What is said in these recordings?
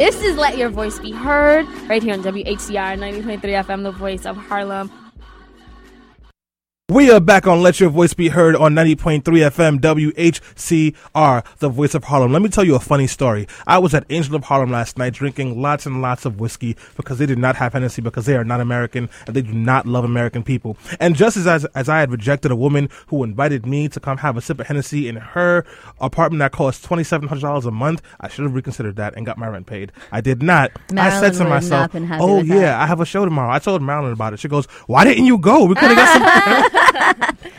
This is Let Your Voice Be Heard right here on WHCR 90.3 FM, the voice of Harlem. We are back on Let Your Voice Be Heard on 90.3 FM WHCR, the voice of Harlem. Let me tell you a funny story. I was at Angel of Harlem last night drinking lots and lots of whiskey because they did not have Hennessy because they are not American and they do not love American people. And just as, as, as I had rejected a woman who invited me to come have a sip of Hennessy in her apartment that cost $2,700 a month, I should have reconsidered that and got my rent paid. I did not. Marilyn I said to myself, not been happy oh yeah, that." I have a show tomorrow. I told Marilyn about it. She goes, why didn't you go? We could have got some.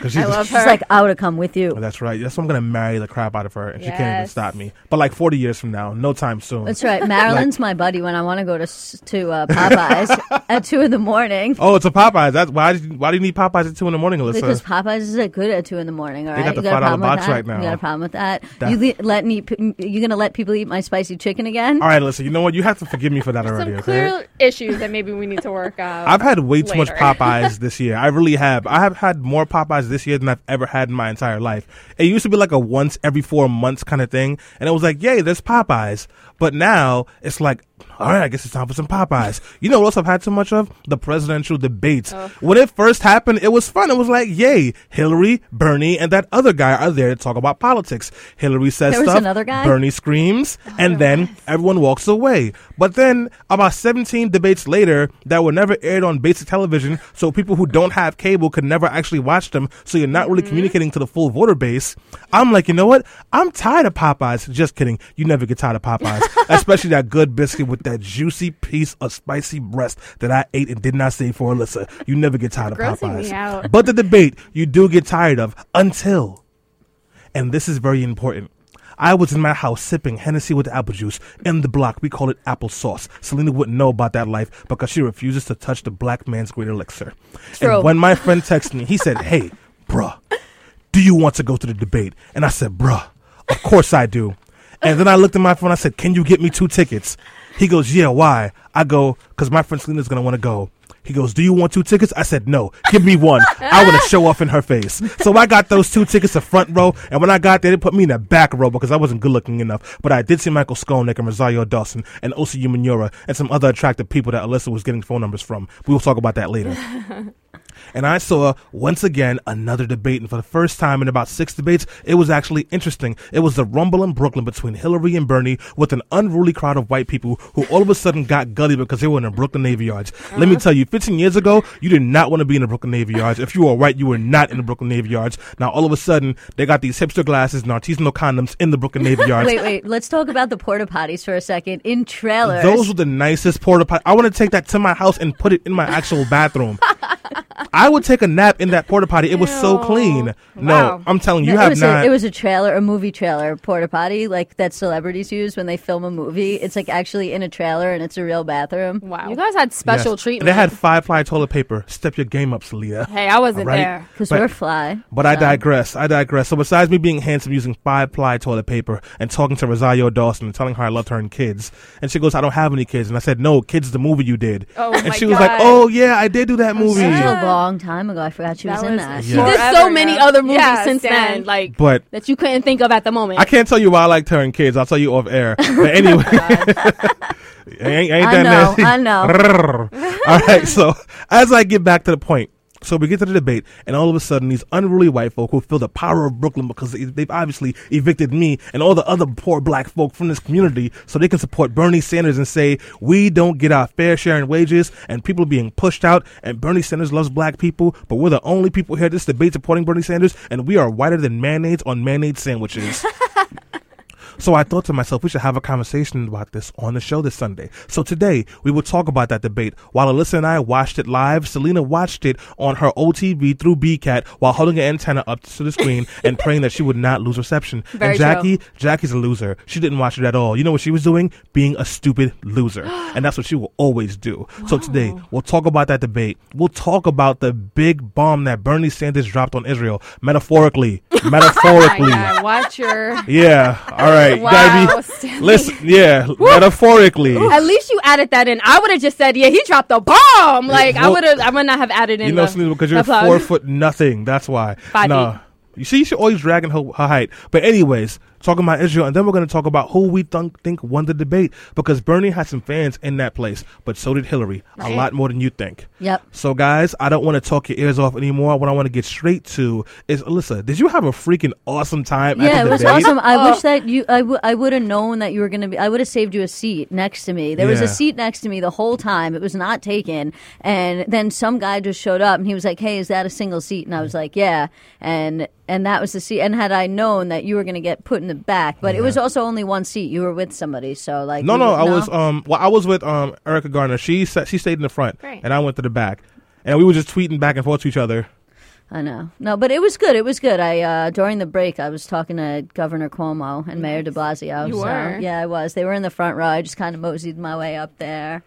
'Cause she's I a- love She's her. like, I would have come with you. that's right. That's why I'm gonna marry the crap out of her, and she can't even Yes. stop me. But like 40 years from now, no time soon. That's right. Marilyn's my buddy when I want to go to s- to uh, Popeyes at two in the morning. oh, it's a Popeyes. That's why. Did you, why do you need Popeyes at two in the morning, Alyssa? Because Popeyes is good at two in the morning. All They right, got the you got a $5 problem with box that? right now. You got a problem with that? That- You le- let me? You gonna let people eat my spicy chicken again? All right, listen. You know what? You have to forgive me for that already. Some Okay. clear issues that maybe we need to work out. I've had way too much later. Popeyes this year. I really have. I have had more Popeyes this year than I've ever had in my entire life. It used to be like a once every four months kind of thing, and it was like, yay, there's Popeyes. But now it's like, all right, I guess it's time for some Popeyes. You know what else I've had too much of? The presidential debates. When it first happened, it was fun. It was like, yay, Hillary, Bernie, and that other guy are there to talk about politics. Hillary says There was stuff, another guy? Bernie screams, oh, and then everyone walks away. But then, about 17 debates later, that were never aired on basic television, so people who don't have cable could never actually watch them, so you're not really mm-hmm. communicating to the full voter base. I'm like, you know what? I'm tired of Popeyes. Just kidding. You never get tired of Popeyes, especially that good biscuit with that juicy piece of spicy breast that I ate and did not save for Alyssa. You never get tired of Popeyes. But the debate, you do get tired of until and this is very important. I was in my house sipping Hennessy with apple juice. In the block, we call it applesauce. Selena wouldn't know about that life because she refuses to touch the black man's great elixir. True. And when my friend texted me, he said, Hey, bruh, do you want to go to the debate? And I said, Bruh, of course I do. And then I looked at my phone. I said, Can you get me two tickets? He goes, Yeah, why? I go, Because my friend Selena's to want to go. He goes, Do you want two tickets? I said, No, give me one. I want to show off in her face. So I got those two tickets, the front row. And when I got there, they put me in the back row because I wasn't good looking enough. But I did see Michael Skolnik and Rosario Dawson and Osi Umenyiora and some other attractive people that Alyssa was getting phone numbers from. We will talk about that later. And I saw once again another debate, and for the first time in about six debates, it was actually interesting. It was the rumble in Brooklyn between Hillary and Bernie with an unruly crowd of white people who all of a sudden got gully because they were in the Brooklyn Navy Yards. Let me uh-huh. tell you, 15 years ago, you did not want to be in the Brooklyn Navy Yards. If you were white, you were not in the Brooklyn Navy Yards. Now all of a sudden, they got these hipster glasses and artisanal condoms in the Brooklyn Navy Yards. Wait, wait. Let's talk about the porta potties for a second. In trailers, Those were the nicest porta potties. I want to take that to my house and put it in my actual bathroom. I would take a nap in that porta potty. It was so Ew. clean. No, Wow. I'm telling you, you it have was not. A, it was a trailer, a movie trailer porta potty, like that celebrities use when they film a movie. It's like actually in a trailer, and it's a real bathroom. Wow. You guys had special Yes. treatment. They had five ply toilet paper. Step your game up, Salida. hey, I wasn't All right. there. Because we're fly. But I digress. I digress. So besides me being handsome using five ply toilet paper and talking to Rosario Dawson and telling her I loved her and kids, and she goes, "I don't have any kids," and I said, "No, kids, the movie you did." Oh and my she was like, "Oh yeah, I did do that movie." Such a long time ago. I forgot she was That in was- that. She Yeah. did so many ago. other movies Yeah, since Stan. then, like But that you couldn't think of at the moment. I can't tell you why I liked her and kids. I'll tell you off air. But anyway, oh ain't, ain't I that know, nasty? I know. All right. So as I get back to the point, so we get to the debate, and all of a sudden, these unruly white folk who feel the power of Brooklyn because they- they've obviously evicted me and all the other poor black folk from this community, so they can support Bernie Sanders and say we don't get our fair share in wages, and people are being pushed out, and Bernie Sanders loves black people, but we're the only people here at this debate supporting Bernie Sanders, and we are whiter than mayonnaise on mayonnaise sandwiches. So I thought to myself, we should have a conversation about this on the show this Sunday. So today, we will talk about that debate. While Alyssa and I watched it live, Selena watched it on her OTV through BCAT while holding an antenna up to the screen and praying that she would not lose reception. Very and Jackie, Jackie's a loser. She didn't watch it at all. You know what she was doing? Being a stupid loser. and that's what she will always do. So today, we'll talk about that debate. We'll talk about the big bomb that Bernie Sanders dropped on Israel, metaphorically. metaphorically. Watch your. Yeah. All right. Wow, Gotta be, Stanley. listen. Yeah. metaphorically. At least you added that in. I would have just said, "Yeah, he dropped a bomb." Like I well, would have. I would not have added in. You know, the, because you're four foot nothing. That's why. Five Nah. You see, she's always dragging her, her height. But anyways, talking about Israel, and then we're going to talk about who we th- think won the debate because Bernie had some fans in that place, but so did Hillary, a lot more than you think. Yep. So, guys, I don't want to talk your ears off anymore. What I want to get straight to is, Alyssa, did you have a freaking awesome time at Yeah, it was debate? awesome. I Oh. wish that you, I, w- I would have known that you were going to be, I would have saved you a seat next to me. There was a seat next to me the whole time. It was not taken. And then some guy just showed up and he was like, hey, is that a single seat? And I was like, yeah. And, and that was the seat. And had I known that you were going to get put in the back, but it was also only one seat. You were with somebody. So like, No, no, would- I was um well I was with um Erica Garner. She sat, she stayed in the front Great. and I went to the back. And we were just tweeting back and forth to each other. I know. No, but it was good. It was good. I uh during the break I was talking to Governor Cuomo and Mayor de Blasio. You so, were? Yeah, I was. They were in the front row. I just kind of moseyed my way up there.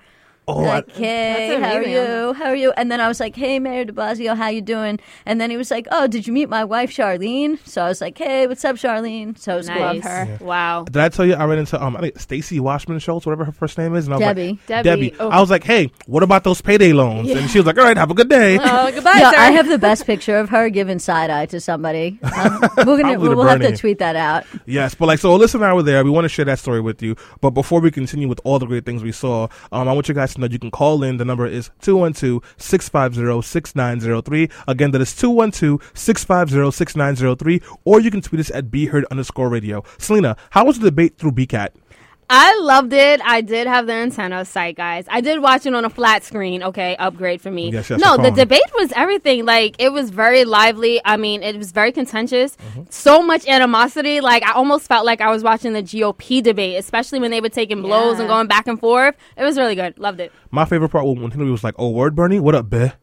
Oh, I, like, hey, how are you? How are you? And then I was like, hey, Mayor de Blasio, how you doing? And then he was like, oh, did you meet my wife, Chirlane? So I was like, hey, what's up, Chirlane? So it was Nice. Love her. Wow. did I tell you I ran into um I think Stacy Washman Schultz, whatever her first name is, and I was Debbie. like Debbie. Debbie. Oh. I was like, hey, what about those payday loans? And she was like, all right, have a good day. Oh, goodbye, Yeah, sir. I have the best picture of her giving side eye to somebody. Um, we're gonna, Probably to we'll have to tweet that out. Yes, but like so, Alyssa and I were there. We want to share that story with you. But before we continue with all the great things we saw, um, I want you guys to know you can call in. The number is 212-650-6903. Again, that is 212-650-6903. Or you can tweet us at BeHeard underscore radio. Selena, how was the debate through BCAT? I loved it. I did have the antenna site, guys. I did watch it on a flat screen. Okay, upgrade for me. Yes, yes, no, the the debate was everything. Like it was very lively. I mean, it was very contentious. Mm-hmm. So much animosity. Like I almost felt like I was watching the GOP debate, especially when they were taking blows Yeah. and going back and forth. It was really good. Loved it. My favorite part was when Hillary was like, "Oh, word, Bernie, what up, bitch?"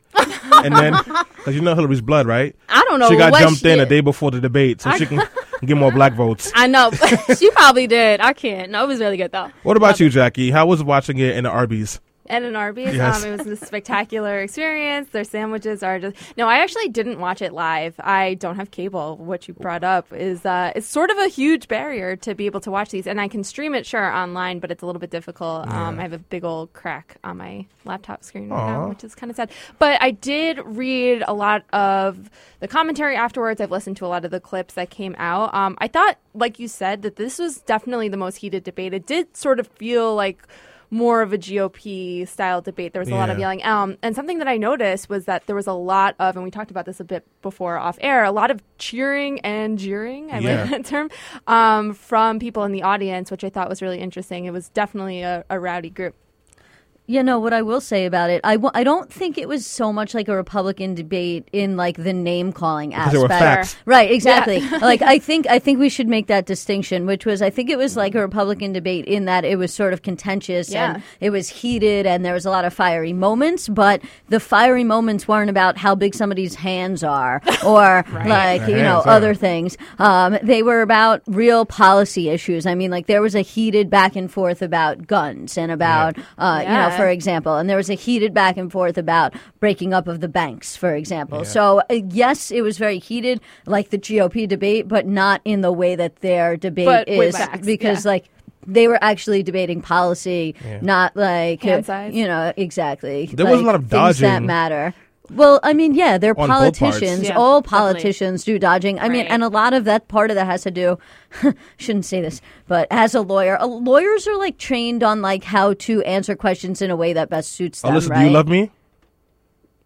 And then, because you know Hillary's blood, right? I don't know. she got jumped she in a day before the debate so she can get more black votes. I know. she probably did. I can't. No, it was really good though. What about you, Jackie? How was watching it in the Arby's? At an Arby's, Yes. um, it was a spectacular experience. Their sandwiches are just no. I actually didn't watch it live. I don't have cable. What you brought up is uh, it's sort of a huge barrier to be able to watch these, and I can stream it sure online, but it's a little bit difficult. Um, I have a big old crack on my laptop screen right now, which is kind of sad. But I did read a lot of the commentary afterwards. I've listened to a lot of the clips that came out. Um, I thought, like you said, that this was definitely the most heated debate. It did sort of feel like more of a GOP style debate. There was a lot of yelling. Um, and something that I noticed was that there was a lot of, and we talked about this a bit before off air, a lot of cheering and jeering, I Yeah. like that term, um, from people in the audience, which I thought was really interesting. It was definitely a, a rowdy group. You know what I will say about it? I w- I don't think it was so much like a Republican debate in like the name calling aspect. there were facts. Right, exactly. like I think I think we should make that distinction, which was I think it was like a Republican debate in that it was sort of contentious Yeah. and it was heated and there was a lot of fiery moments, but the fiery moments weren't about how big somebody's hands are or like Their you know are. other things. Um, they were about real policy issues. I mean, like there was a heated back and forth about guns and about uh, you know, Yeah. For example, and there was a heated back and forth about breaking up of the banks, for example. Yeah. So uh, yes, it was very heated, like the GOP debate, but not in the way that their debate But is, facts, because yeah. like. They were actually debating policy, Yeah. not like Hand size. you know exactly. There was a lot of things that dodging. matter. Well, I mean, yeah, they're On politicians. Yeah, All definitely. politicians do dodging. I mean, and a lot of that part of that has to do. shouldn't say this, but as a lawyer, uh, lawyers are like trained on like how to answer questions in a way that best suits Oh, them. listen, right? do you love me?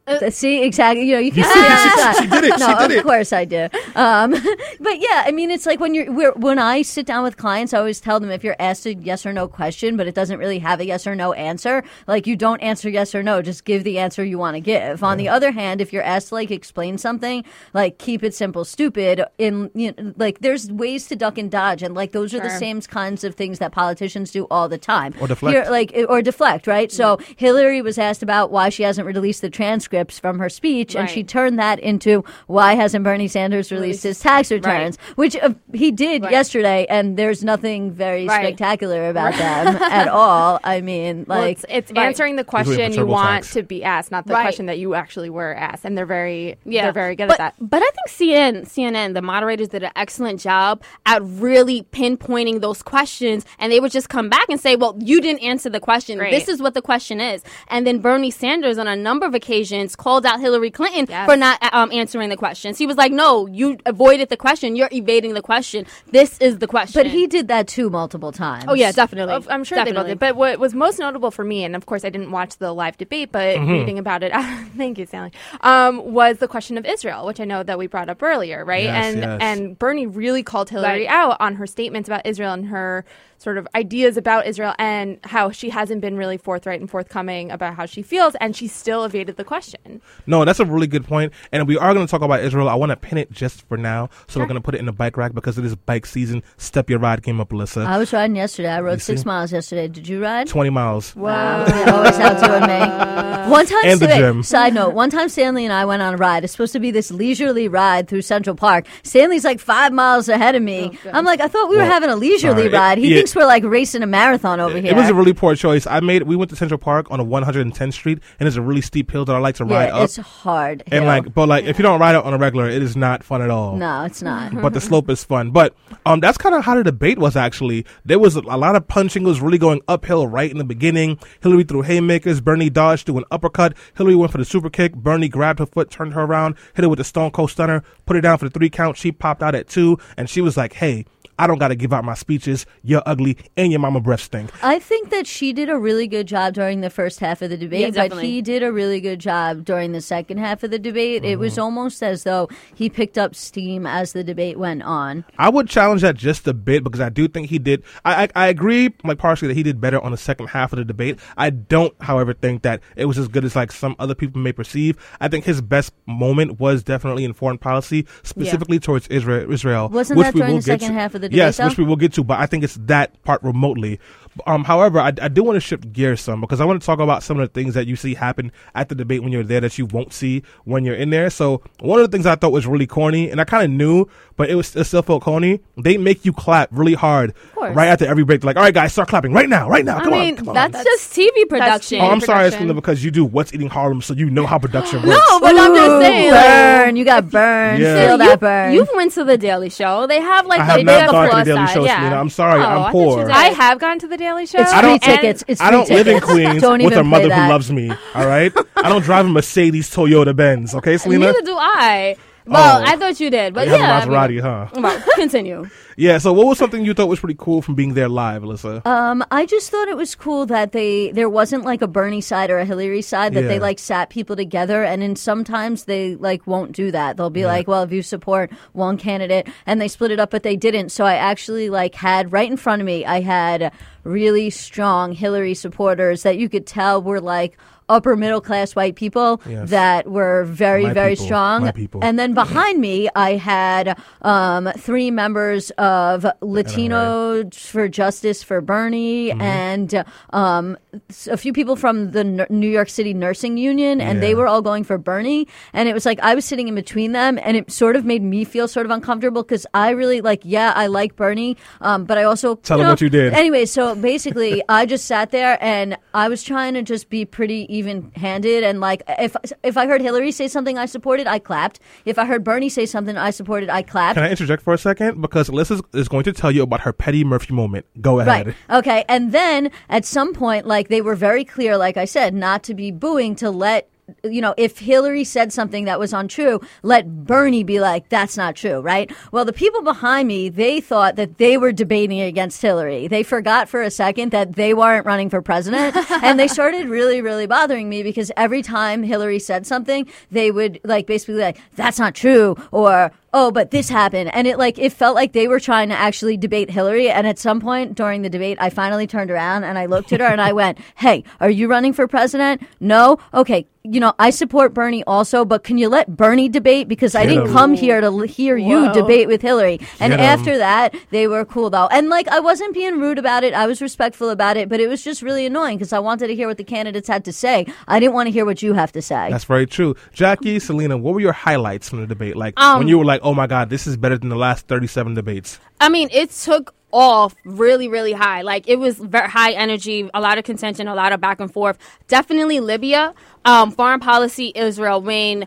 Uh, See exactly, you know, you can't see, say she- she did it, No, she did of it. course I do. Um, but yeah, I mean, it's like when you're we're, when I sit down with clients, I always tell them if you're asked a yes or no question, but it doesn't really have a yes or no answer, like you don't answer yes or no, just give the answer you want to give. On the other hand, if you're asked to like explain something, like keep it simple, stupid. In you know, like there's ways to duck and dodge, and like those are the same kinds of things that politicians do all the time. Or deflect. Here- like or deflect, right? So Hillary was asked about why she hasn't released the transcripts from her speech, and she turned that into why hasn't Bernie Sanders released his tax returns, which uh, he did Right. yesterday, and there's nothing very Right. spectacular about them at all. I mean, Well, like. it's, it's Right. answering the question you want TurboTax. to be asked, not the Right. question that you actually were asked. And they're very, Yeah, they're very good but, at that. But I think CNN, CNN, the moderators did an excellent job at really pinpointing those questions, and they would just come back and say, "Well, you didn't answer the question. Right. This is what the question is." And then Bernie Sanders, on a number of occasions, statements, called out Hillary Clinton Yes. for not um, answering the questions. He was like, "No, you avoided the question. You're evading the question. This is the question." But he did that too multiple times. oh yeah, definitely. Of- I'm sure they both Definitely. did. But what was most notable for me, and of course I didn't watch the live debate, but Mm-hmm. reading about it, thank you, Sally, um, was the question of Israel, which I know that we brought up earlier, right? Yes, and yes. and Bernie really called Hillary Right. out on her statements about Israel and her sort of ideas about Israel and how she hasn't been really forthright and forthcoming about how she feels, and she still evaded the question. No, that's a really good point. And we are going to talk about Israel. I want to pin it just for now. So we're going to put it in the bike rack because it is bike season. Step your ride came up, Alyssa. I was riding yesterday. I rode see? six miles yesterday. Did you ride? 20 miles. Wow, you're always outdoing me. One time, And the wait, gym. Side note: One time, Stanley and I went on a ride. It's supposed to be this leisurely ride through Central Park. Stanley's like five miles ahead of me. Oh, I'm like, I thought we were Well, having a leisurely sorry. It- ride. He yeah. Thinks we're like racing a marathon over here. It was a really poor choice. I made. We went to Central Park on a 110th Street, and it's a really steep hill that I like to ride yeah, up. it's hard. And hill. like, but like, if you don't ride it on a regular, it is not fun at all. no, it's not. but the slope is fun. But um, that's kind of how the debate was actually. There was a, a lot of punching. It was really going uphill right in the beginning. Hillary threw haymakers. Bernie dodged threw an uppercut. Hillary went for the super kick. Bernie grabbed her foot, turned her around, hit her with the Stone Cold Stunner, put her down for the three count. She popped out at two, and she was like, "Hey." I don't got to give out my speeches. You're ugly, and your mama breath stink. I think that she did a really good job during the first half of the debate, Yeah, but he did a really good job during the second half of the debate. It Mm-hmm. was almost as though he picked up steam as the debate went on. I would challenge that just a bit because I do think he did. I, I I agree, like partially that he did better on the second half of the debate. I don't, however, think that it was as good as like some other people may perceive. I think his best moment was definitely in foreign policy, specifically towards Israel. Israel, Wasn't which that we during the second to. half of the Yes, which we will get to. But I think it's that part remotely. Um, however, I, I do want to shift gears some because I want to talk about some of the things that you see happen at the debate when you're there that you won't see when you're in there. So one of the things I thought was really corny, and I kind of knew, but it was it still felt corny. They make you clap really hard right after every break. Like, all right, guys, start clapping right now, right now. I Come mean, on, come on. that's, just TV production. oh, I'm sorry, production. Because you do What's Eating Harlem, so you know how production works. no, but I'm just Ooh, saying. like, burn. you got burned. Yeah. Feel you, that burn. You've went to the Daily Show. They have like I the have big not gone to the applause Daily side. Show, yeah. Selena. I'm sorry, Oh, I'm poor. you did. I have gone to the Daily Show. It's I don't- tickets. It's free I don't live in. Queens Don't with a mother that. who loves me. All right, I don't drive a Mercedes, Toyota, Benz. Okay, Selena. Neither do I. Well, Oh. I thought you did, but You have yeah. a Maserati, huh? I mean, well, continue. Yeah. So, what was something you thought was pretty cool from being there live, Alyssa? Um, I just thought it was cool that they there wasn't like a Bernie side or a Hillary side that they like sat people together, and then sometimes they like won't do that. They'll be like, "Well, if you support one candidate," and they split it up, but they didn't. So I actually like had right in front of me, I had really strong Hillary supporters that you could tell were like upper middle class white people Yes. that were very My very people. strong and then behind me i had um, three members of latino for justice for bernie Mm-hmm. and um, a few people from the new york city nursing union and they were all going for bernie and it was like i was sitting in between them and it sort of made me feel sort of uncomfortable because i really like yeah i like bernie um, but i also Tell you them know, what you did. anyway so basically i just sat there and i was trying to just be pretty even handed and like if if i heard hillary say something i supported i clapped if i heard bernie say something i supported i clapped Can I interject for a second? Because Alyssa is going to tell you about her Petty Murphy moment. Go ahead. Right. Okay. And then at some point, like they were very clear, like I said, not to be booing, to let you know, if Hillary said something that was untrue, let Bernie be like, that's not true, right? Well, the people behind me, they thought that they were debating against Hillary. They forgot for a second that they weren't running for president. and they started really, really bothering me because every time Hillary said something, they would like basically like, that's not true, or oh, but this happened. And it like, it felt like they were trying to actually debate Hillary. And at some point during the debate, I finally turned around and I looked at her and I went, hey, are you running for president? No? Okay. You know, I support Bernie also, but can you let Bernie debate? Because I didn't him. come here to l- hear you Whoa. debate with Hillary. And Get 'em. after that, they were cool though. And like, I wasn't being rude about it. I was respectful about it, but it was just really annoying because I wanted to hear what the candidates had to say. I didn't want to hear what you have to say. That's very true. Jackie, Selena, what were your highlights from the debate? Like Um, when you were like, "Oh my God, this is better than the last thirty-seven debates." I mean, it took off really, really high. Like it was very high energy, a lot of contention, a lot of back and forth. Definitely Libya, um, foreign policy, Israel. When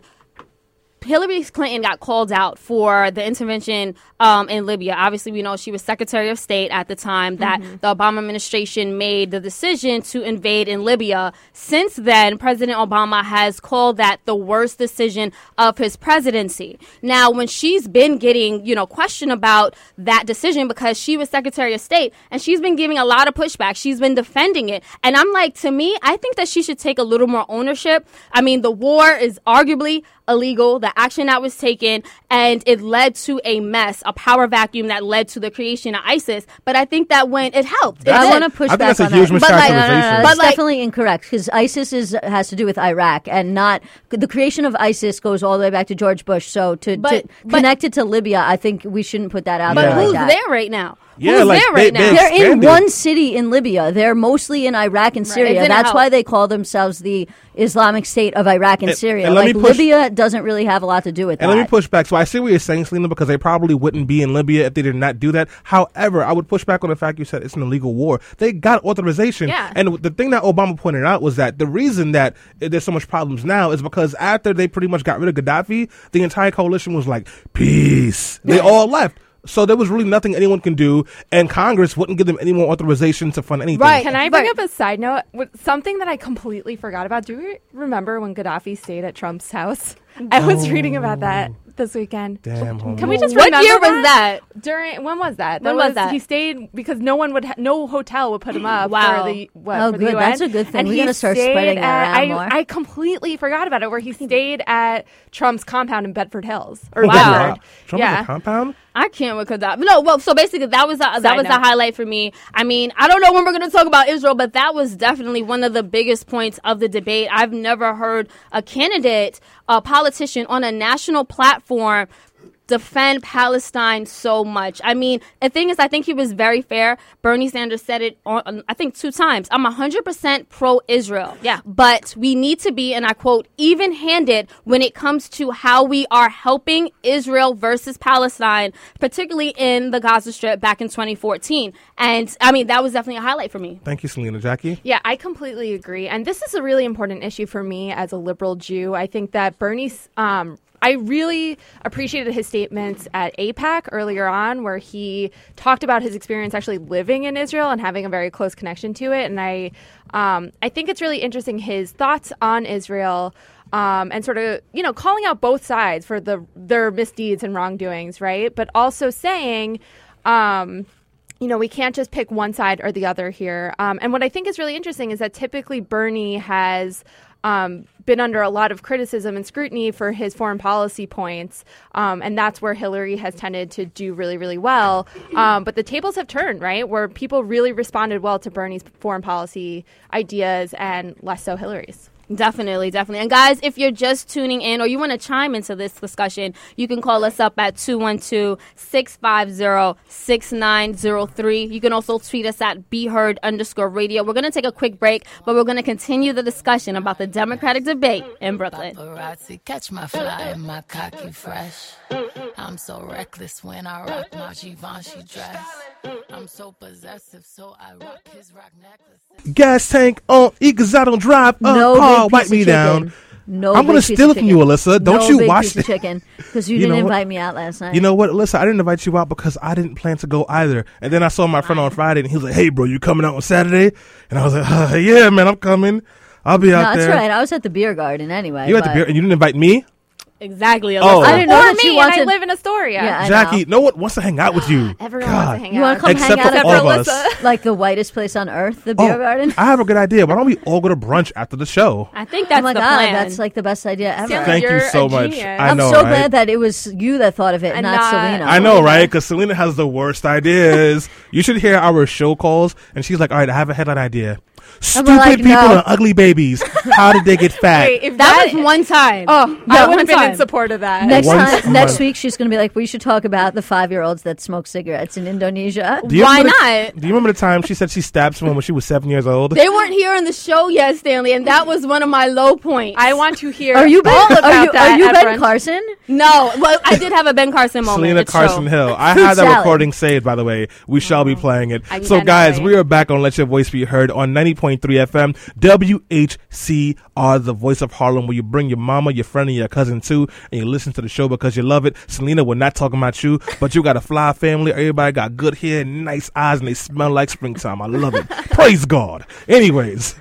Hillary Clinton got called out for the intervention um, in Libya. Obviously, we know she was Secretary of State at the time that Mm-hmm. the Obama administration made the decision to invade in Libya. Since then, President Obama has called that the worst decision of his presidency. Now, when she's been getting, you know, questioned about that decision because she was Secretary of State and she's been giving a lot of pushback, she's been defending it. And I'm like, to me, I think that she should take a little more ownership. I mean, the war is arguably illegal, the action that was taken, and it led to a mess, a power vacuum that led to the creation of ISIS. But I think that when it helped, it I want to push I think back that's a on huge that. But, like, No, no, no, no, But, like- definitely incorrect because ISIS is has to do with Iraq and not the creation of ISIS goes all the way back to George Bush. So to, But- to but- connect it to Libya, I think we shouldn't put that out But there. like who's that. there right now? Yeah, who's like, there they- right now? they- They're in one city in Libya. They're mostly in Iraq and It Syria. didn't That's help. why they call themselves the Islamic State of Iraq and, And- Syria. and like push- Libya doesn't really have a lot to do with that. And that. let me push back. So I see what you're saying, Selena, because they probably wouldn't be in Libya if they did not do that. However, I would push back on the fact you said it's an illegal war. They got authorization. Yeah. And the thing that Obama pointed out was that the reason that there's so much problems now is because after they pretty much got rid of Gaddafi, the entire coalition was like, peace. They all left. So there was really nothing anyone can do, and Congress wouldn't give them any more authorization to fund anything. Right. Can I bring Right. up a side note? Something that I completely forgot about. Do you remember when Gaddafi stayed at Trump's house? I was reading about that oh. this weekend. Damn, homie. Can we just What remember year was that? During when was that? When was that? He stayed because no one would, ha- no hotel would put him up. Wow. For the, what, Oh, for the good. UN. That's a good thing. And We're gonna start stayed spreading that at- around I, more. I completely forgot about it. Where he stayed at Trump's compound in Bedford Hills or Wow. Bedford. Trump yeah. compound? I can't with Gaddafi. No, well, so basically that was a, that Side was the highlight for me. I mean, I don't know when we're going to talk about Israel, but that was definitely one of the biggest points of the debate. I've never heard a candidate, a politician on a national platform defend Palestine so much. I mean, the thing is, I think he was very fair. Bernie Sanders said it, on, I think, two times. I'm 100% pro Israel. Yeah. But we need to be, and I quote, even handed when it comes to how we are helping Israel versus Palestine, particularly in the Gaza Strip back in 2014. And I mean, that was definitely a highlight for me. Thank you, Selena. Jackie? Yeah, I completely agree. And this is a really important issue for me as a liberal Jew. I think that Bernie's. Um, I really appreciated his statements at AIPAC earlier on, where he talked about his experience actually living in Israel and having a very close connection to it. And I, um, I think it's really interesting his thoughts on Israel um, and sort of you know calling out both sides for the their misdeeds and wrongdoings, right? But also saying. Um, you know, we can't just pick one side or the other here. Um, and what I think is really interesting is that typically Bernie has um, been under a lot of criticism and scrutiny for his foreign policy points. Um, and that's where Hillary has tended to do really, really well. Um, but the tables have turned, right? Where people really responded well to Bernie's foreign policy ideas and less so Hillary's. Definitely, definitely. And guys, if you're just tuning in or you want to chime into this discussion, you can call us up at 212-650-6903. You can also tweet us at BeHeard underscore radio. We're going to take a quick break, but we're going to continue the discussion about the Democratic debate in Brooklyn. Paparazzi, catch my fly and my cocky fresh. I'm so reckless when I rock my Givenchy dress. I'm so possessive, so I rock his rock necklace. Gas tank on E because I don't drive a no big Wipe me down. No, I'm gonna steal it from you. Alyssa. Don't no you big watch piece chicken because you, You didn't invite me out last night. You know what, Alyssa? I didn't invite you out because I didn't plan to go either. And then I saw my friend on Friday, and he was like, "Hey, bro, you coming out on Saturday?" And I was like, uh, "Yeah, man, I'm coming. I'll be no, out that's there." right. I was at the beer garden anyway. You at the beer, and you didn't invite me, Exactly. Oh. I didn't know or that me, she and wanted. I live in Astoria. Yeah, I Jackie. know. No one wants to hang out with you. Everyone God. wants to hang You want out. to come Except hang out for all of us. like the whitest place on earth, the beer Oh, garden? I have a good idea. Why don't we all go to brunch after the show? I think that's oh my the god, plan. that's like the best idea ever. Sam, Thank you You're so a much. genius. I I'm so right? glad that it was you that thought of it, And not, not- Selena. I know, oh right? Because Selena has the worst ideas. you should hear our show calls, and she's like, "All right, I have a headline idea. Stupid like, people no. and ugly babies. How did they get fat?" Wait, if that that, was one time. oh, Yeah, I would one have been time. in support of that. Next Once- time, next week, she's going to be like, "We should talk about the five-year-olds that smoke cigarettes in Indonesia." Why remember the- not? do you remember the time she said she stabbed someone when she was seven years old? They weren't here on the show yet, Stanley, and that was one of my low points. I want to hear Are you Ben? all about Are you, that are you Ben brunch. Carson? no, well, I did have a Ben Carson moment. Selena It's Carson true. Hill. I Fruit had that recording saved, by the way. We shall be mm-hmm. playing it. I So, guys, we are back on Let Your Voice Be Heard on 90.7 90.3 FM, WHCR, the voice of Harlem, where you bring your mama, your friend, and your cousin too, and you listen to the show because you love it. Selena, we're not talking about you, but you got a fly family. Everybody got good hair, nice eyes, and they smell like springtime. I love it. Praise God. Anyways.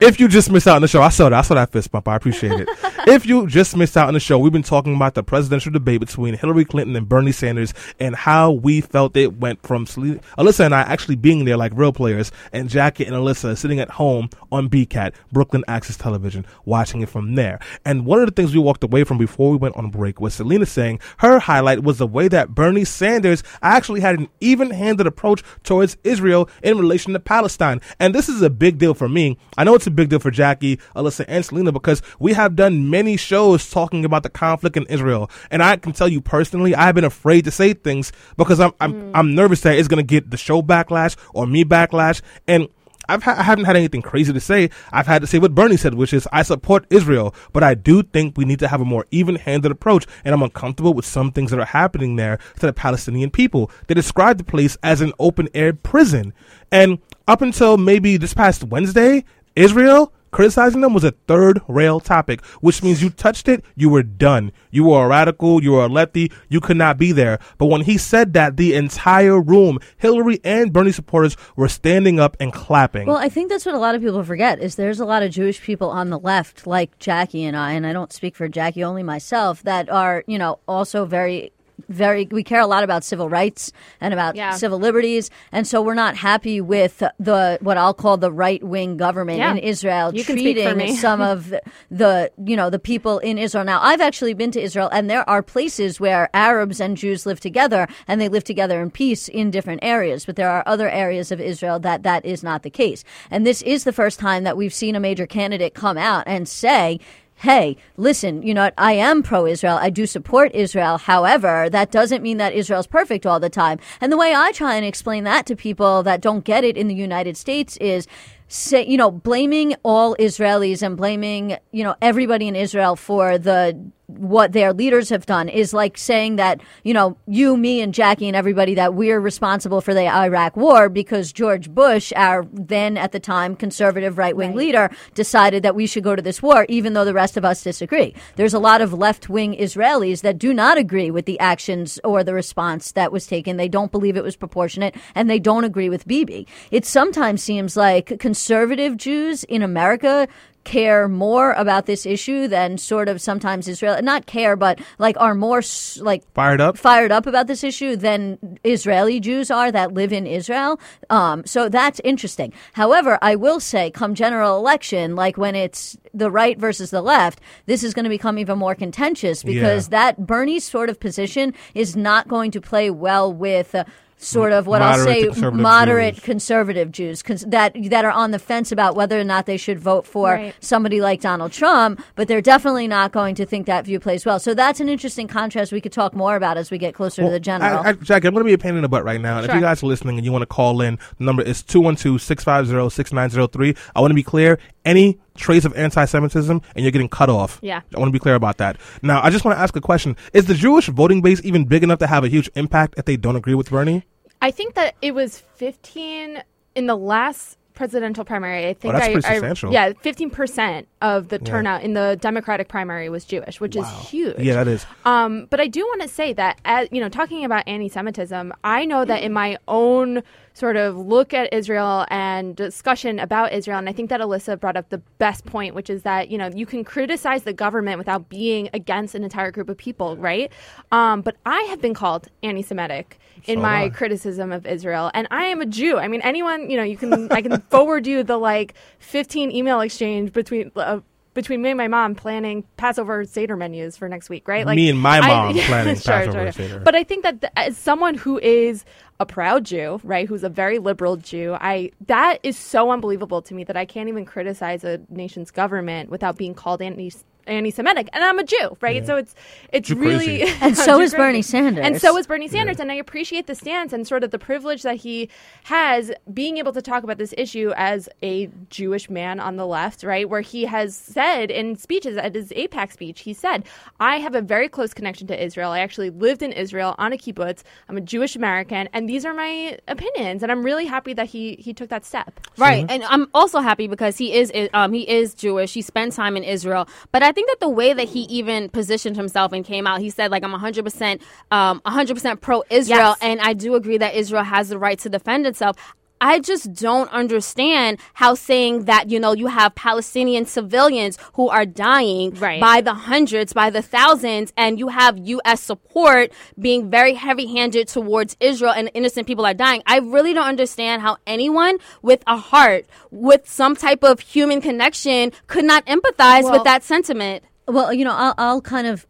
If you just missed out on the show, I saw that. I saw that fist bump. I appreciate it. if you just missed out on the show, we've been talking about the presidential debate between Hillary Clinton and Bernie Sanders and how we felt it went from Sele- Alyssa and I actually being there like real players, and Jackie and Alyssa sitting at home on BCAT, Brooklyn Access Television, watching it from there. And one of the things we walked away from before we went on break was Selena saying her highlight was the way that Bernie Sanders actually had an even handed approach towards Israel in relation to Palestine. And this is a big deal for me. I know it's a big deal for Jackie, Alyssa, and Selena because we have done many shows talking about the conflict in Israel. And I can tell you personally, I've been afraid to say things because I'm I'm, mm. I'm nervous that it's going to get the show backlash or me backlash. And I've ha- I haven't had anything crazy to say. I've had to say what Bernie said, which is I support Israel, but I do think we need to have a more even-handed approach, and I'm uncomfortable with some things that are happening there to the Palestinian people. They describe the place as an open-air prison, and up until maybe this past Wednesday, Israel criticizing them was a third rail topic, which means you touched it, you were done. You were a radical, you were a lefty, you could not be there. But when he said that, the entire room, Hillary and Bernie supporters, were standing up and clapping. Well, I think that's what a lot of people forget is there's a lot of Jewish people on the left, like Jackie and I, and I don't speak for Jackie only myself, that are you know also very. Very, we care a lot about civil rights and about Yeah. civil liberties, and so we're not happy with the what I'll call the right wing government Yeah. in Israel You can speak for treating me. some of the, the you know the people in Israel. Now, I've actually been to Israel, and there are places where Arabs and Jews live together, and they live together in peace in different areas. But there are other areas of Israel that that is not the case. And this is the first time that we've seen a major candidate come out and say. Hey, listen, you know? I am pro Israel. I do support Israel. However, that doesn't mean that Israel's perfect all the time. And the way I try and explain that to people that don't get it in the United States is say, you know, blaming all Israelis and blaming, you know, everybody in Israel for the what their leaders have done is like saying that, you know, you, me, and Jackie and everybody that we're responsible for the Iraq war because George Bush, our then at the time conservative right wing leader, decided that we should go to this war, even though the rest of us disagree. There's a lot of left wing Israelis that do not agree with the actions or the response that was taken. They don't believe it was proportionate and they don't agree with Bibi. It sometimes seems like conservative Jews in America care more about this issue than sort of sometimes Israel not care but like are more like Fired up? fired up about this issue than Israeli Jews are that live in Israel. Um, so that's interesting. However, I will say, come general election, like when it's the right versus the left, this is going to become even more contentious because Yeah. that Bernie's sort of position is not going to play well with. Uh, Sort of what I'll say, conservative moderate Jews. conservative Jews cons- that that are on the fence about whether or not they should vote for Right. somebody like Donald Trump, but they're definitely not going to think that view plays well. So that's an interesting contrast we could talk more about as we get closer to the general. I, I, Jackie, I'm going to be a pain in the butt right now. And if you guys are listening and you want to call in, the number is 212-650-6903. I want to be clear, any trace of anti-Semitism and you're getting cut off. Yeah. I want to be clear about that. Now, I just want to ask a question. Is the Jewish voting base even big enough to have a huge impact if they don't agree with Bernie? I think that it was 15 in the last presidential primary. I think Oh, that's I, pretty I- substantial. yeah, 15% of the turnout in the Democratic primary was Jewish, which is huge. Yeah, that is. Um, but I do want to say that, as, you know, talking about anti-Semitism, I know that in my own sort of look at Israel and discussion about Israel, and I think that Alyssa brought up the best point, which is that you know you can criticize the government without being against an entire group of people, right? Um, but I have been called anti-Semitic in So my I. criticism of Israel, and I am a Jew. I mean, anyone, you know, you can I can forward you the like 15 email exchange between. Uh, between me and my mom planning Passover Seder menus for next week, right? Like me and my I- mom planning Sure, Passover sure. Seder. But I think that th- as someone who is a proud Jew, right, who's a very liberal Jew, I that is so unbelievable to me that I can't even criticize a nation's government without being called anti anti-Semitic, and I'm a Jew, right? So it's it's Jew really crazy. And so Jew is Bernie crazy. Sanders. and so is Bernie Sanders, and I appreciate the stance and sort of the privilege that he has being able to talk about this issue as a Jewish man on the left, right? Where he has said in speeches at his AIPAC speech, he said, "I have a very close connection to Israel. I actually lived in Israel on a kibbutz. I'm a Jewish American, and these are my opinions." And I'm really happy that he he took that step. Right, and I'm also happy because he is um, he is Jewish. He spent time in Israel, but I think that the way that he even positioned himself and came out, he said like I'm 100 percent um 100 percent pro Israel, Yes. and I do agree that Israel has the right to defend itself. I just don't understand how saying that you know you have Palestinian civilians who are dying Right. by the hundreds, by the thousands, and you have U.S. support being very heavy-handed towards Israel, and innocent people are dying. I really don't understand how anyone with a heart, with some type of human connection, could not empathize Well- with that sentiment. Well, you know, I'll, I'll kind of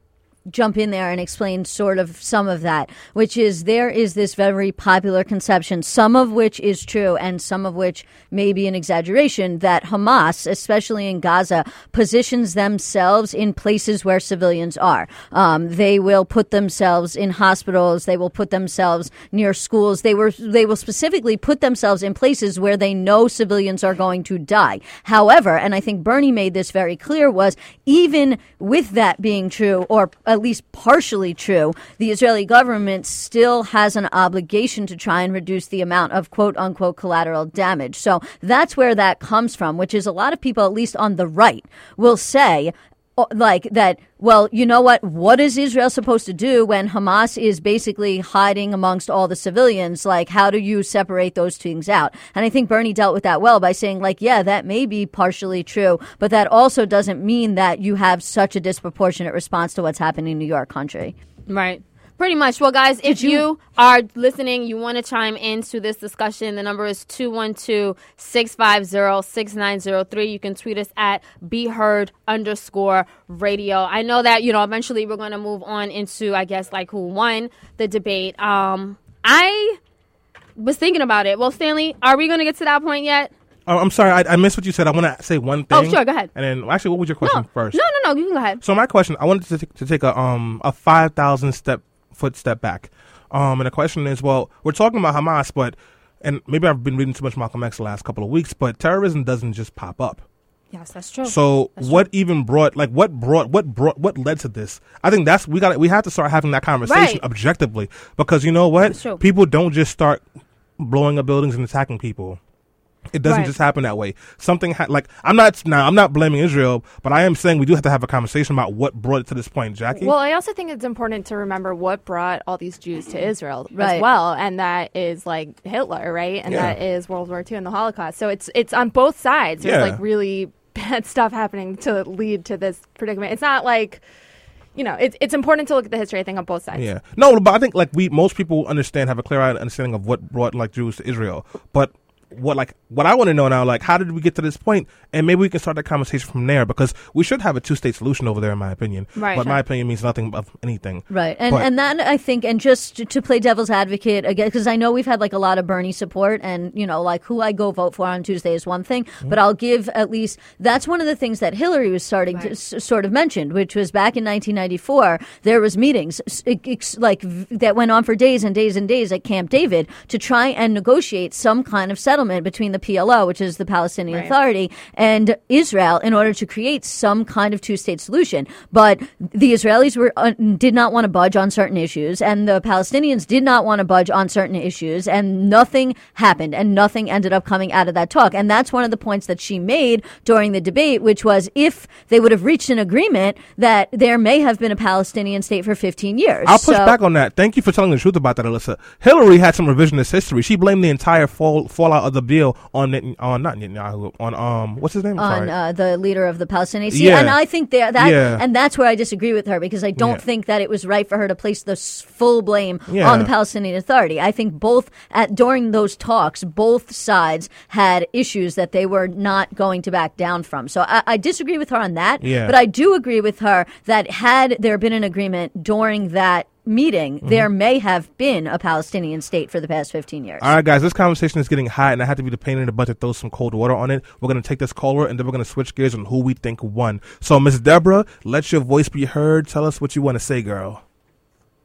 jump in there and explain sort of some of that, which is there is this very popular conception, some of which is true and some of which may be an exaggeration, that Hamas, especially in Gaza, positions themselves in places where civilians are. Um, they will put themselves in hospitals. They will put themselves near schools. They were they will specifically put themselves in places where they know civilians are going to die. However, and I think Bernie made this very clear, was even with that being true, or at least partially true, the Israeli government still has an obligation to try and reduce the amount of quote unquote collateral damage. So that's where that comes from, which is a lot of people, at least on the right, will say, Uh, like that well you know what? What is israel supposed to do when hamas is basically hiding amongst all the civilians? Like how do you separate those things out? And i think bernie dealt with that well by saying like yeah that may be partially true but that also doesn't mean that you have such a disproportionate response to what's happening in new york country. Right. Pretty much. Well, guys, if you, are listening, you want to chime into this discussion, the number is 212 650 6903. You can tweet us at Be Heard underscore radio. I know that, you know, eventually we're going to move on into, I guess, like who won the debate. Um, I was thinking about it. Well, Stanley, are we going to get to that point yet? Oh, I'm sorry, I, I missed what you said. I want to say one thing. Oh, sure, go ahead. And then, actually, what was your question No, first? no, no, no. You can go ahead. So my question, I wanted to take, to take a um a five thousand step foot step back, um, and the question is, well, we're talking about Hamas, but and maybe I've been reading too much Malcolm X the last couple of weeks, but terrorism doesn't just pop up. Yes, that's true. So what even brought like what brought what brought what led to this? I think that's we got we have to start having that conversation Right. objectively because you know what people don't just start blowing up buildings and attacking people. It doesn't Right. just happen that way. Something ha- like I'm not now I'm not blaming Israel, but I am saying we do have to have a conversation about what brought it to this point, Jackie. Well, I also think it's important to remember what brought all these Jews to Israel Right. as well, and that is like Hitler, right? And Yeah. that is World War II and the Holocaust. So it's it's on both sides. There's Yeah. like really bad stuff happening to lead to this predicament. It's not like you know, it's it's important to look at the history. I think on both sides. Yeah. No, but I think like we most people understand have a clear understanding of what brought like Jews to Israel. But what like what I want to know now, like how did we get to this point? And maybe we can start that conversation from there because we should have a two state solution over there, in my opinion. Right. But my opinion means nothing of anything. Right, and But- and that I think, and just to, to play devil's advocate again, because I know we've had like a lot of Bernie support, and you know, like who I go vote for on Tuesday is one thing, but I'll give at least that's one of the things that Hillary was starting to s- sort of mentioned, which was back in 1994, there was meetings like that went on for days and days and days at Camp David to try and negotiate some kind of settlement between the PLO, which is the Palestinian Right. Authority, and Israel in order to create some kind of two-state solution. But the Israelis were uh, did not want to budge on certain issues, and the Palestinians did not want to budge on certain issues, and nothing happened, and nothing ended up coming out of that talk. And that's one of the points that she made during the debate, which was if they would have reached an agreement, that there may have been a Palestinian state for 15 years. I'll push So- back on that. Thank you for telling the truth about that, Alyssa. Hillary had some revisionist history. She blamed the entire fall, fallout of the bill on Net- on not Netanyahu on um what's his name? On uh, the leader of the Palestinians. Yeah. and I think that, that Yeah. and that's where I disagree with her because I don't Yeah. think that it was right for her to place the full blame Yeah. on the Palestinian Authority. I think both at during those talks, both sides had issues that they were not going to back down from. So I, I disagree with her on that. Yeah. But I do agree with her that had there been an agreement during that meeting, Mm-hmm. there may have been a Palestinian state for the past 15 years. All right, guys, this conversation is getting hot, and I had to be the pain in the butt to throw some cold water on it. We're going to take this caller, and then we're going to switch gears on who we think won. So, Miss Deborah, let your voice be heard. Tell us what you want to say, girl.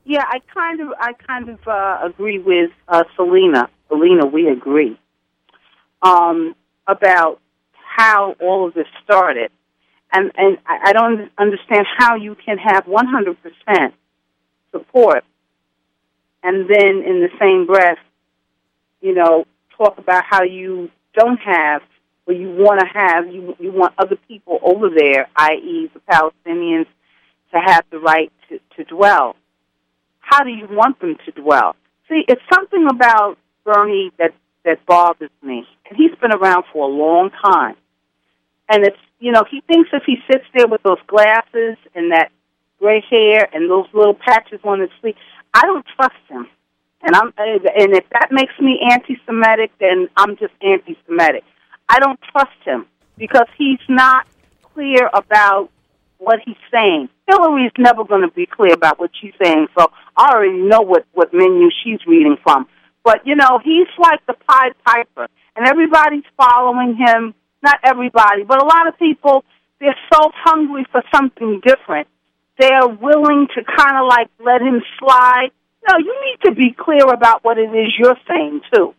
Yeah, I kind of, I kind of uh, agree with uh, Selena. Selena, we agree um, about how all of this started, and and I I don't understand how you can have 100 percent support, and then in the same breath, you know, talk about how you don't have or you want to have you you want other people over there, i.e., the Palestinians, to have the right to, to dwell how do you want them to dwell? See, it's something about Bernie that that bothers me, and he's been around for a long time. And it's you know he thinks if he sits there with those glasses and that gray hair and those little patches on his sleeve, I don't trust him. And I'm and if that makes me anti-Semitic, then I'm just anti-Semitic. I don't trust him because he's not clear about what he's saying. Hillary's never going to be clear about what she's saying, so I already know what what menu she's reading from. But you know, he's like the Pied Piper, and everybody's following him. Not everybody, but a lot of people. They're so hungry for something different. They're willing to kind of like let him slide. No, you need to be clear about what it is you're saying too.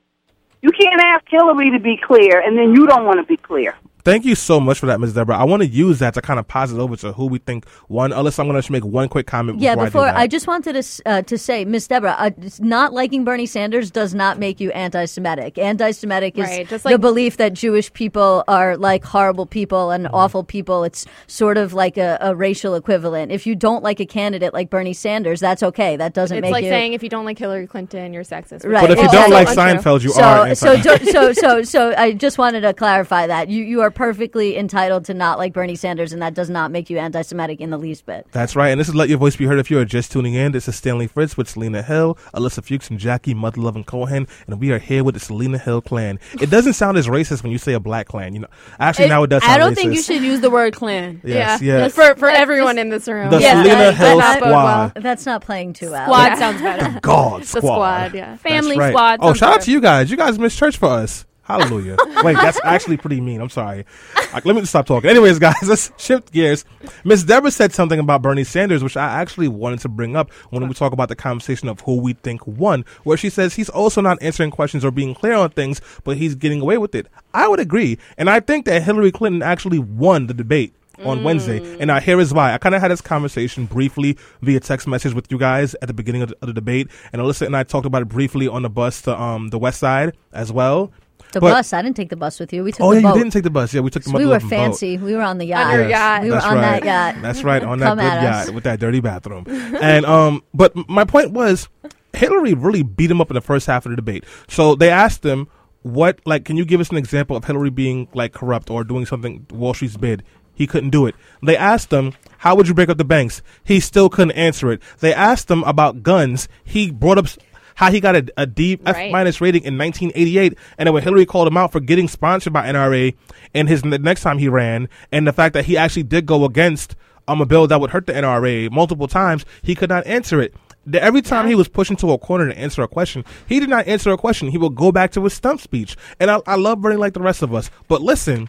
You can't ask Hillary to be clear, and then you don't want to be clear. Thank you so much for that, Ms. Deborah. I want to use that to kind of pass it over to who we think won. Alyssa, I'm going to make one quick comment Yeah, before, before I do that. I, just wanted to uh, to say, Miss Deborah, uh, not liking Bernie Sanders does not make you anti-Semitic. Anti-Semitic is Right, just the belief that Jewish people are like horrible people Mm-hmm. and awful people. It's sort of like a, a racial equivalent. If you don't like a candidate like Bernie Sanders, that's okay. That doesn't It's make like you It's like saying if you don't like Hillary Clinton, you're sexist. Right. but if you Well, don't like untrue. Seinfeld, you so, are so, anti- so, so, so, so, I just wanted to clarify that you you are perfectly entitled to not like Bernie Sanders, and that does not make you anti-Semitic in the least bit. That's right. And this is Let Your Voice Be Heard if you are just tuning in. This is Stanley Fritz with Selena Hill, Alyssa Fuchs, and Jackie Mother Loving Cohen. And we are here with the Selena Hill clan. It doesn't sound as racist when you say a black clan. You know, actually, now it does sound I don't racist. think you should use the word clan. Yes, yeah, yes. for for everyone in this room. The Yeah, Selena that- Hill that- Squad. That's not playing too well. Squad Yeah. sounds better. God the Squad. squad. Yeah. Family right. squad. Oh, sounds shout out to you guys. You guys missed church for us. Hallelujah. Wait, that's actually pretty mean. I'm sorry. Like, let me stop talking. Anyways, guys, let's shift gears. Miss Deborah said something about Bernie Sanders, which I actually wanted to bring up when we talk about the conversation of who we think won, where she says he's also not answering questions or being clear on things, but he's getting away with it. I would agree. And I think that Hillary Clinton actually won the debate on Wednesday. And now here is why. I kind of had this conversation briefly via text message with you guys at the beginning of the, of the debate. And Alyssa and I talked about it briefly on the bus to um, the west side as well. The But- bus. I didn't take the bus with you. We took Oh, the yeah, boat. you didn't take the bus. Yeah, we took the we were Loving boat. fancy. We were on the yacht. On your yacht. We were That's on right. that yacht. That's right, on that good yacht with that dirty bathroom. and um, but my point was, Hillary really beat him up in the first half of the debate. So they asked him, "What like? Can you give us an example of Hillary being like corrupt or doing something Wall Street's bid?" He couldn't do it. They asked him, "How would you break up the banks?" He still couldn't answer it. They asked him about guns. He brought up. How he got a, a D F Right. minus rating in 1988, and then when Hillary called him out for getting sponsored by NRA, and his the next time he ran, and the fact that he actually did go against um, a bill that would hurt the NRA multiple times, he could not answer it. The- Every time he was pushed into a corner to answer a question, he did not answer a question. He would go back to his stump speech. And I, I love Bernie like the rest of us. But listen,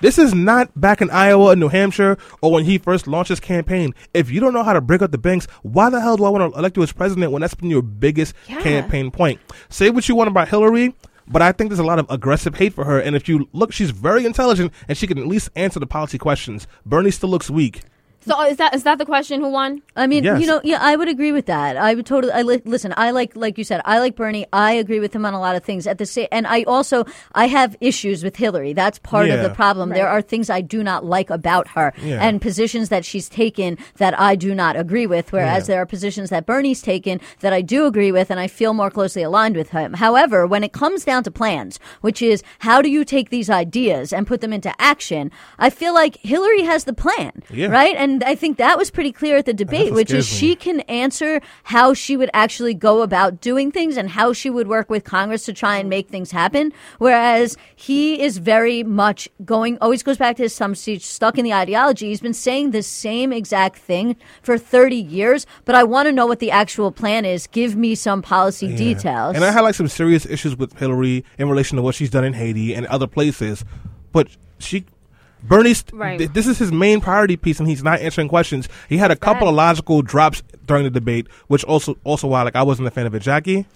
this is not back in Iowa and New Hampshire or when he first launched his campaign. If you don't know how to break up the banks, why the hell do I want to elect you as president when that's been your biggest Yeah. campaign point? Say what you want about Hillary, but I think there's a lot of aggressive hate for her. And if you look, she's very intelligent and she can at least answer the policy questions. Bernie still looks weak. So is that is that the question? Who won? I mean, Yes. you know, yeah, I would agree with that. I would totally. I li- listen. I like, like you said, I like Bernie. I agree with him on a lot of things. At the same, and I also I have issues with Hillary. That's part of the problem. There are things I do not like about her, Yeah. and positions that she's taken that I do not agree with. Whereas Yeah. there are positions that Bernie's taken that I do agree with, and I feel more closely aligned with him. However, when it comes down to plans, which is how do you take these ideas and put them into action, I feel like Hillary has the plan, Yeah. right? And and I think that was pretty clear at the debate, which is me. she can answer how she would actually go about doing things and how she would work with Congress to try and make things happen. Whereas he is very much going, always goes back to his stump speech, stuck in the ideology. He's been saying the same exact thing for 30 years, but I want to know what the actual plan is. Give me some policy Yeah. details. And I had like some serious issues with Hillary in relation to what she's done in Haiti and other places, but she. Bernie's Right. th- this is his main priority piece, and he's not answering questions. He had a couple of logical drops during the debate, which also also why like I wasn't a fan of it. Jackie,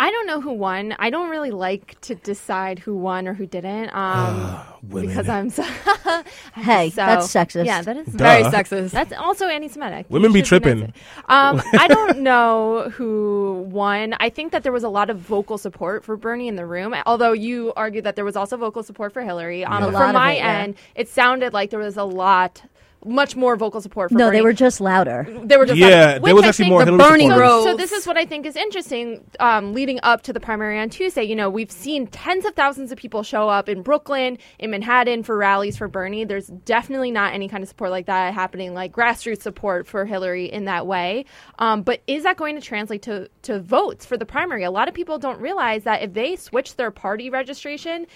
I don't know who won. I don't really like to decide who won or who didn't. Um, women. because I'm so. Hey, so- that's sexist. Yeah, that is Duh. very sexist. That's also anti-Semitic. Women be should tripping. nice. Um, I don't know who won. I think that there was a lot of vocal support for Bernie in the room. Although you argued that there was also vocal support for Hillary. Um, A lot From of my it, yeah. end, it sounded like there was a lot. Much more vocal support for no, Bernie. they were just louder. They were just Yeah, like, there which was I actually more the Hillary Bernie supporters. Rose. so this is what I think is interesting. Um, leading up to the primary on Tuesday, you know, we've seen tens of thousands of people show up in Brooklyn, in Manhattan for rallies for Bernie. There's definitely not any kind of support like that happening, like grassroots support for Hillary in that way. Um, but is that going to translate to to votes for the primary? A lot of people don't realize that if they switch their party registration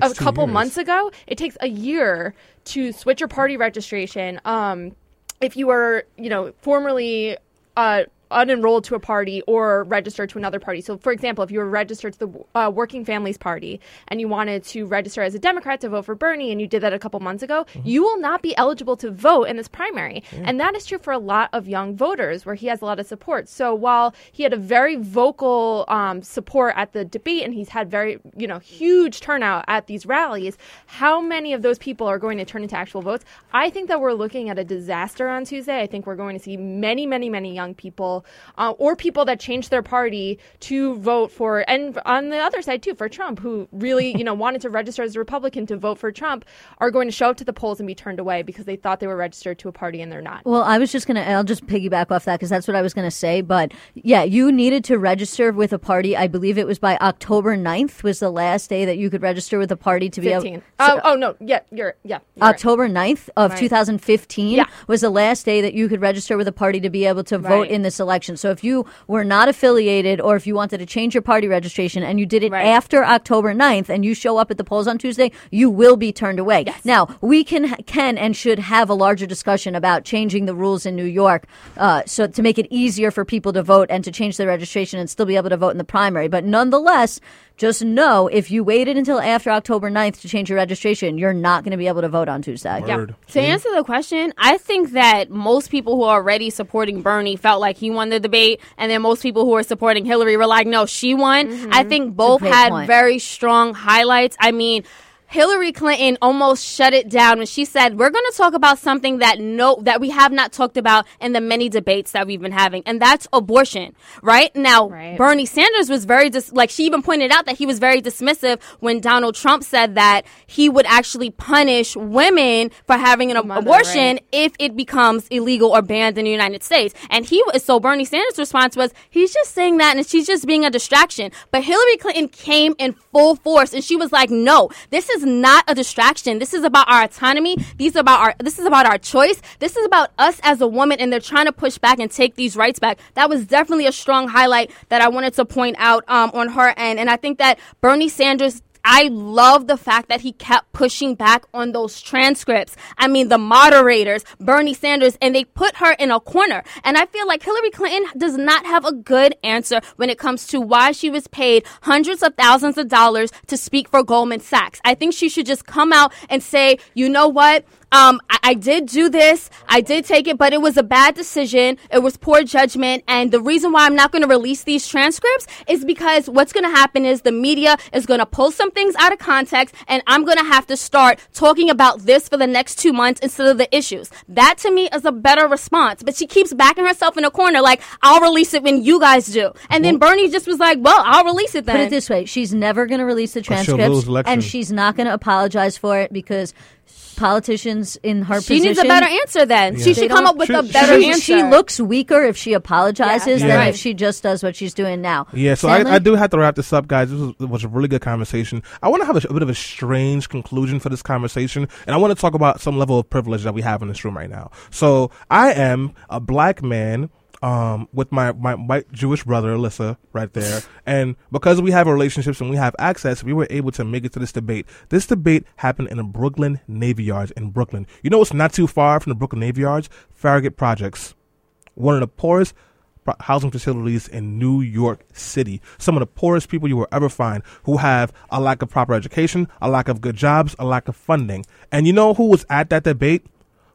a couple years. months ago, it takes a year to switch your party registration. Um, if you were, you know, formerly uh, unenrolled to a party or registered to another party. So, for example, if you were registered to the uh, Working Families Party and you wanted to register as a Democrat to vote for Bernie, and you did that a couple months ago, you will not be eligible to vote in this primary. And that is true for a lot of young voters, where he has a lot of support. So, while he had a very vocal um, support at the debate, and he's had very, you know, huge turnout at these rallies, how many of those people are going to turn into actual votes? I think that we're looking at a disaster on Tuesday. I think we're going to see many, many, many young people uh, or people that change their party to vote for, and on the other side too, for Trump, who really, you know, wanted to register as a Republican to vote for Trump, are going to show up to the polls and be turned away because they thought they were registered to a party and they're not. Well, I was just going to, I'll just piggyback off that because that's what I was going to say. But yeah, you needed to register with a party. I believe it was by October 9th was the last day that you could register with a party to be able 15. Oh, oh no, yeah, you're yeah. you're right. October 9th of Right. 2015 Yeah. was the last day that you could register with a party to be able to vote Right. in this election. So if you were not affiliated or if you wanted to change your party registration and you did it Right. after October 9th and you show up at the polls on Tuesday, you will be turned away. Yes. Now, we can can and should have a larger discussion about changing the rules in New York uh, so to make it easier for people to vote and to change their registration and still be able to vote in the primary. But nonetheless, just know if you waited until after October 9th to change your registration, you're not going to be able to vote on Tuesday. Word. To answer the question, I think that most people who are already supporting Bernie felt like he won the debate, and then most people who are supporting Hillary were like, no, she won. Mm-hmm. I think both had point. very strong highlights. I mean, Hillary Clinton almost shut it down when she said, "We're going to talk about something that no that we have not talked about in the many debates that we've been having, and that's abortion." Right now, Right. Bernie Sanders was very dis- like she even pointed out that he was very dismissive when Donald Trump said that he would actually punish women for having an ab- Mother, abortion right. if it becomes illegal or banned in the United States. And he was so Bernie Sanders' response was he's just saying that and she's just being a distraction. But Hillary Clinton came in full force and she was like, "No, this is not a distraction. This is about our autonomy. These about our this is about our choice. This is about us as a woman and they're trying to push back and take these rights back." That was definitely a strong highlight that I wanted to point out um, on her end. And I think that Bernie Sanders I love the fact that he kept pushing back on those transcripts. I mean, the moderators, Bernie Sanders, and they put her in a corner. And I feel like Hillary Clinton does not have a good answer when it comes to why she was paid hundreds of thousands of dollars to speak for Goldman Sachs. I think she should just come out and say, you know what? Um, I, I did do this. I did take it, but it was a bad decision. It was poor judgment. And the reason why I'm not going to release these transcripts is because what's going to happen is the media is going to pull some things out of context and I'm going to have to start talking about this for the next two months instead of the issues. That to me is a better response. But she keeps backing herself in a corner like, I'll release it when you guys do. And then Bernie just was like, well, I'll release it then. Put it this way: she's never going to release the she'll transcripts, and she's not going to apologize for it because politicians in her position. She position. needs a better answer then. She should come up with She- a better she, answer. she looks weaker if she apologizes Yeah. than Yeah. if she just does what she's doing now. Yeah, so I, I do have to wrap this up, guys. This was, was a really good conversation. I want to have a, a bit of a strange conclusion for this conversation, and I want to talk about some level of privilege that we have in this room right now. So I am a black man. Um, with my, my white Jewish brother Alyssa right there, and because we have relationships and we have access, we were able to make it to this debate. This debate happened in the Brooklyn Navy Yards in Brooklyn. You know what's not too far from the Brooklyn Navy Yards? Farragut Projects one of the poorest housing facilities in New York City. Some of the poorest people you will ever find who have a lack of proper education, a lack of good jobs, a lack of funding. And you know who was at that debate?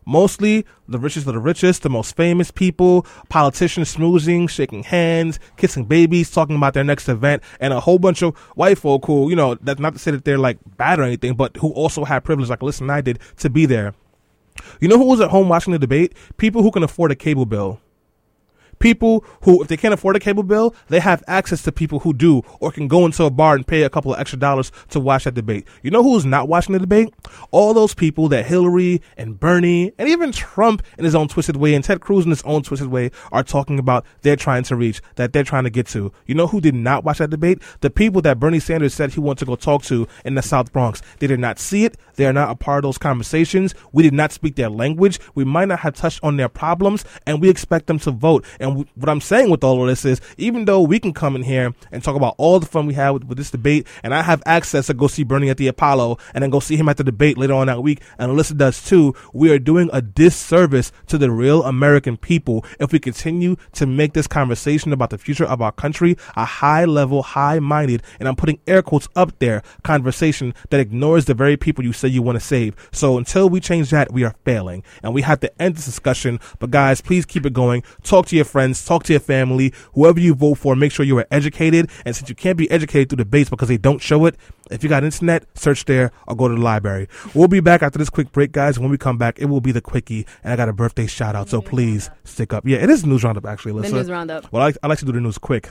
Mostly the richest of the richest, the most famous people, politicians smoozing, shaking hands, kissing babies, talking about their next event, and a whole bunch of white folk who, you know, that's not to say that they're like bad or anything, but who also had privilege, like and I did, to be there. You know who was at home watching the debate? People who can afford a cable bill. People who, if they can't afford a cable bill, they have access to people who do, or can go into a bar and pay a couple of extra dollars to watch that debate. You know who's not watching the debate? All those people that Hillary and Bernie and even Trump in his own twisted way and Ted Cruz in his own twisted way are talking about they're trying to reach, that they're trying to get to. You know who did not watch that debate? The people that Bernie Sanders said he wanted to go talk to in the South Bronx. They did not see it. They are not a part of those conversations. We did not speak their language. We might not have touched on their problems, and we expect them to vote. And w- what I'm saying with all of this is, even though we can come in here and talk about all the fun we had with, with this debate, and I have access to go see Bernie at the Apollo and then go see him at the debate later on that week, and Alyssa does too, we are doing a disservice to the real American people if we continue to make this conversation about the future of our country a high level, high minded, and I'm putting air quotes up there, conversation that ignores the very people you say you want to save. So until we change that, we are failing. And we have to end this discussion. But guys, please keep it going. Talk to your friends, talk to your family, whoever you vote for, make sure you are educated. And since you can't be educated through debates because they don't show it, if you got internet, search there or go to the library. We'll be back after this quick break, guys. When we come back, it will be the quickie, and I got a birthday shout out. So please stick up. Yeah, it is news roundup actually. The news roundup. Well, I, I like to do the news quick.